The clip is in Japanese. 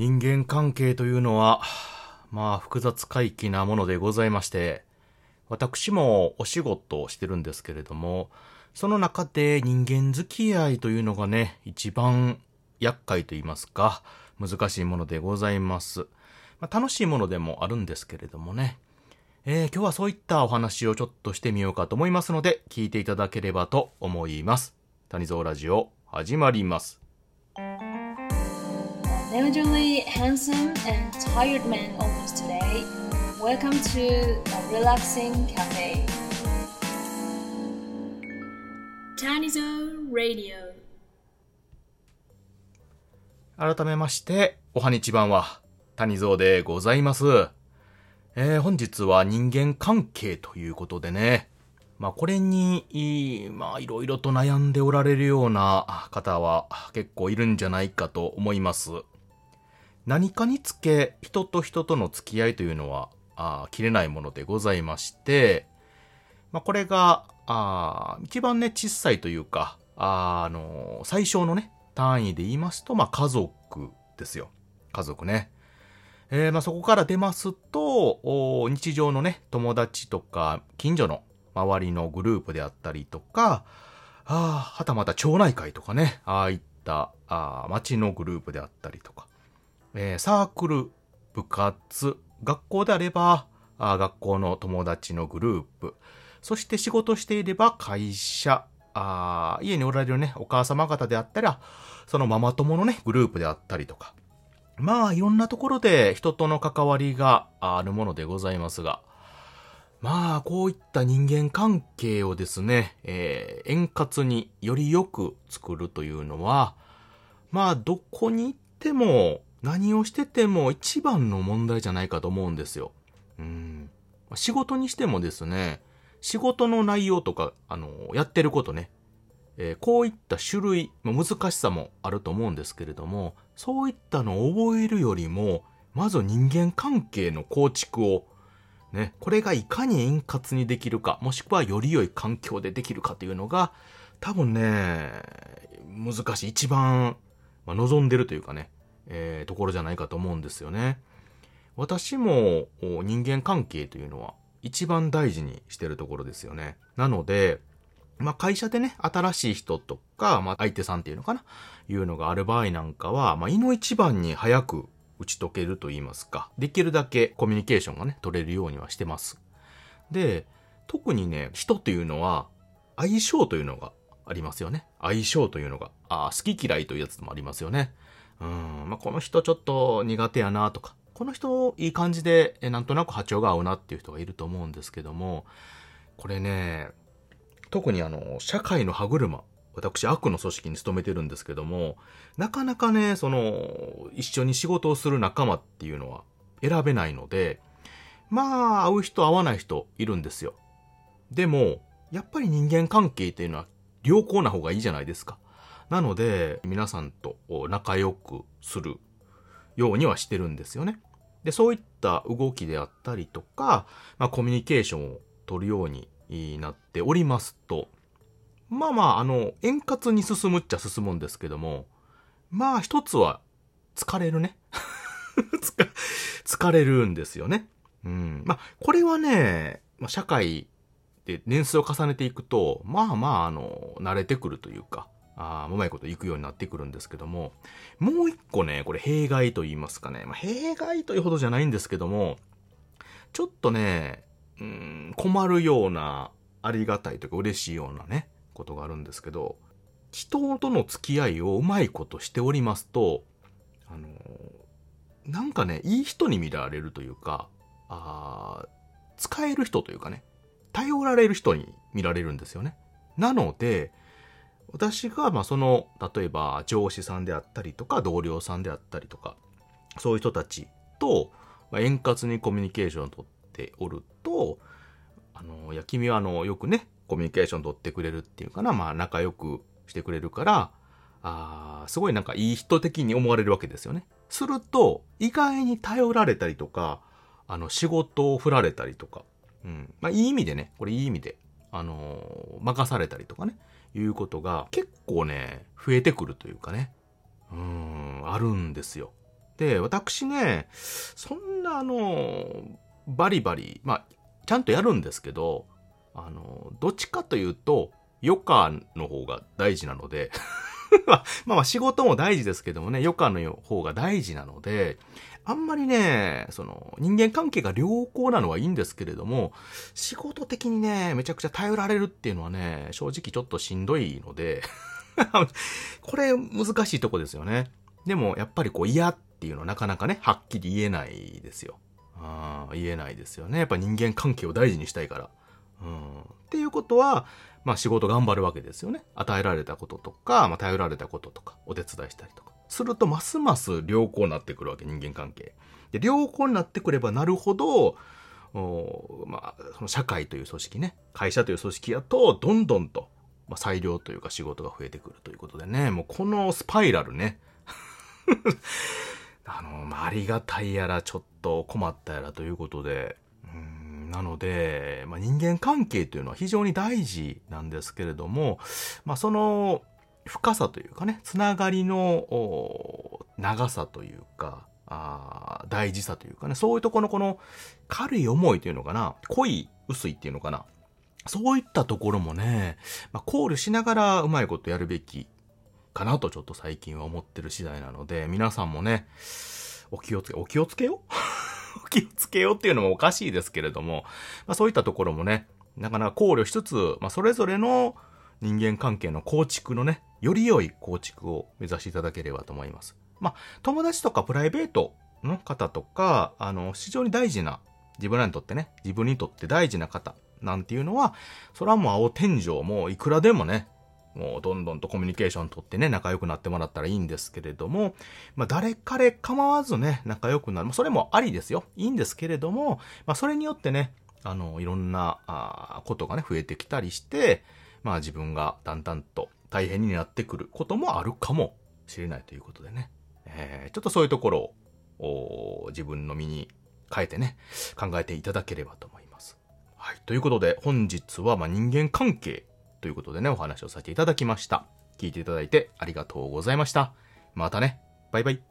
人間関係というのは、まあ複雑回帰なものでございまして、私もお仕事をしてるんですけれども、その中で人間付き合いというのがね、一番厄介と言いますか、難しいものでございます。まあ、楽しいものでもあるんですけれどもね。えー今日はそういったお話をちょっとしてみようかと思いますので、聞いていただければと思います。谷蔵ラジオ、始まります。Unusually handsome and tired man almost today. Welcome to a relaxing cafe. Tanizo Radio. 改めまして、おはにちばんは、谷蔵でございます。えー本日は人間関係ということでね、まあこれに、いまあいろいろと悩んでおられるような方は結構いるんじゃないかと思います。何かにつけ、人と人との付き合いというのは、あ切れないものでございまして、まあ、これが、あ一番ね、小さいというか、あの最小のね、単位で言いますと、まあ、家族ですよ。家族ね。えーまあ、そこから出ますと、日常のね、友達とか、近所の周りのグループであったりとか、あはたまた町内会とかね、ああいった、あ町のグループであったりとか、えーサークル、部活、学校であれば、あ学校の友達のグループ、そして仕事していれば会社、あ家におられるね、お母様方であったら、そのママ友のね、グループであったりとか。まあ、いろんなところで人との関わりがあるものでございますが、まあ、こういった人間関係をですね、えー円滑によりよく作るというのは、まあ、どこに行っても、何をしてても一番の問題じゃないかと思うんですよ。うん。仕事にしてもですね、仕事の内容とか、あの、やってることね、えーこういった種類、ま難しさもあると思うんですけれども、そういったのを覚えるよりも、まず人間関係の構築を、ね、これがいかに円滑にできるか、もしくはより良い環境でできるかというのが、多分ね、難しい。一番、まあ、望んでるというかね、えーところじゃないかと思うんですよね。私も人間関係というのは一番大事にしてるところですよね。なので、まあ、会社でね、新しい人とか、まあ、相手さんっていうのかな、いうのがある場合なんかは、まあ、胃の一番に早く打ち解けると言いますか、できるだけコミュニケーションがね、取れるようにはしてます。で、特にね、人っていうのは、相性というのがありますよね。相性というのが、あ好き嫌いというやつもありますよね。うん、まあ、この人ちょっと苦手やなとか、この人いい感じで、えなんとなく波長が合うなっていう人がいると思うんですけども、これね、特にあの、社会の歯車、私悪の組織に勤めてるんですけども、なかなかね、その、一緒に仕事をする仲間っていうのは選べないので、まあ、会う人会わない人いるんですよ。でも、やっぱり人間関係っていうのは良好な方がいいじゃないですか。なので、皆さんと仲良くするようにはしてるんですよね。で、そういった動きであったりとか、まあ、コミュニケーションを取るようになっておりますと、まあまあ、あの、円滑に進むっちゃ進むんですけども、まあ一つは疲れるね。疲れるんですよね。うん。まあ、これはね、まあ、社会で年数を重ねていくと、まあまあ、あの、慣れてくるというか、あうまいこといくようになってくるんですけども、もう一個ね、これ弊害と言いますかね。まあ、弊害というほどじゃないんですけども、ちょっとね、うん、困るような、ありがたいというか嬉しいようなね、ことがあるんですけど、人との付き合いをうまいことしておりますと、あの、なんかね、いい人に見られるというか、あ使える人というかね、頼られる人に見られるんですよね。なので、私が、まあ、その、例えば、上司さんであったりとか、同僚さんであったりとか、そういう人たちと、円滑にコミュニケーションをとっておると、あの、いや、君はあの、よくね、コミュニケーション取ってくれるっていうかな、まあ、仲良くしてくれるから、あすごいなんかいい人的に思われるわけですよね。すると、意外に頼られたりとか、あの、仕事を振られたりとか、うん。まあ、いい意味でね、これいい意味で、あのー任されたりとかね、いうことが結構ね、増えてくるというかね、うーん、あるんですよ。で、私ね、そんなあの、バリバリ、まあ、ちゃんとやるんですけど、あの、どっちかというと、余暇の方が大事なので まあまあ仕事も大事ですけどもね、余暇の方が大事なので、あんまりね、その人間関係が良好なのはいいんですけれども、仕事的にね、めちゃくちゃ頼られるっていうのはね、正直ちょっとしんどいので これ難しいとこですよね。でもやっぱりこう嫌っていうのはなかなかね、はっきり言えないですよ。あ言えないですよね。やっぱ人間関係を大事にしたいから。うん、っていうことは、まあ仕事頑張るわけですよね。与えられたこととか、まあ頼られたこととか、お手伝いしたりとか。すると、ますます良好になってくるわけ、人間関係。で、良好になってくればなるほど、おまあ、その社会という組織ね、会社という組織やと、どんどんと、まあ、裁量というか仕事が増えてくるということでね、もうこのスパイラルね、あの、まあ、ありがたいやら、ちょっと困ったやらということで、なので、まあ、人間関係というのは非常に大事なんですけれども、まあ、その深さというかね、つながりの長さというか、あ大事さというかね、そういうところのこの軽い思いというのかな、濃い薄いっていうのかな、そういったところもね、まあ、考慮しながらうまいことやるべきかなとちょっと最近は思ってる次第なので、皆さんもね、お気をつけ、お気をつけよ。お気をつけようっていうのもおかしいですけれども、まあそういったところもね、なかなか考慮しつつ、まあそれぞれの人間関係の構築のね、より良い構築を目指していただければと思います。まあ友達とかプライベートの方とか、あの、非常に大事な、自分らにとってね、自分にとって大事な方なんていうのは、それはもう青天井もいくらでもね、もうどんどんとコミュニケーション取ってね、仲良くなってもらったらいいんですけれども、まあ誰彼構わずね、仲良くなるま。それもありですよ。いいんですけれども、まあそれによってね、あの、いろんな、あことがね、増えてきたりして、まあ自分がだんだんと大変になってくることもあるかもしれないということでね。えー、ちょっとそういうところを自分の身に変えてね、考えていただければと思います。はい。ということで、本日はま人間関係ということでね、お話をさせていただきました。聞いていただいてありがとうございました。またね。バイバイ。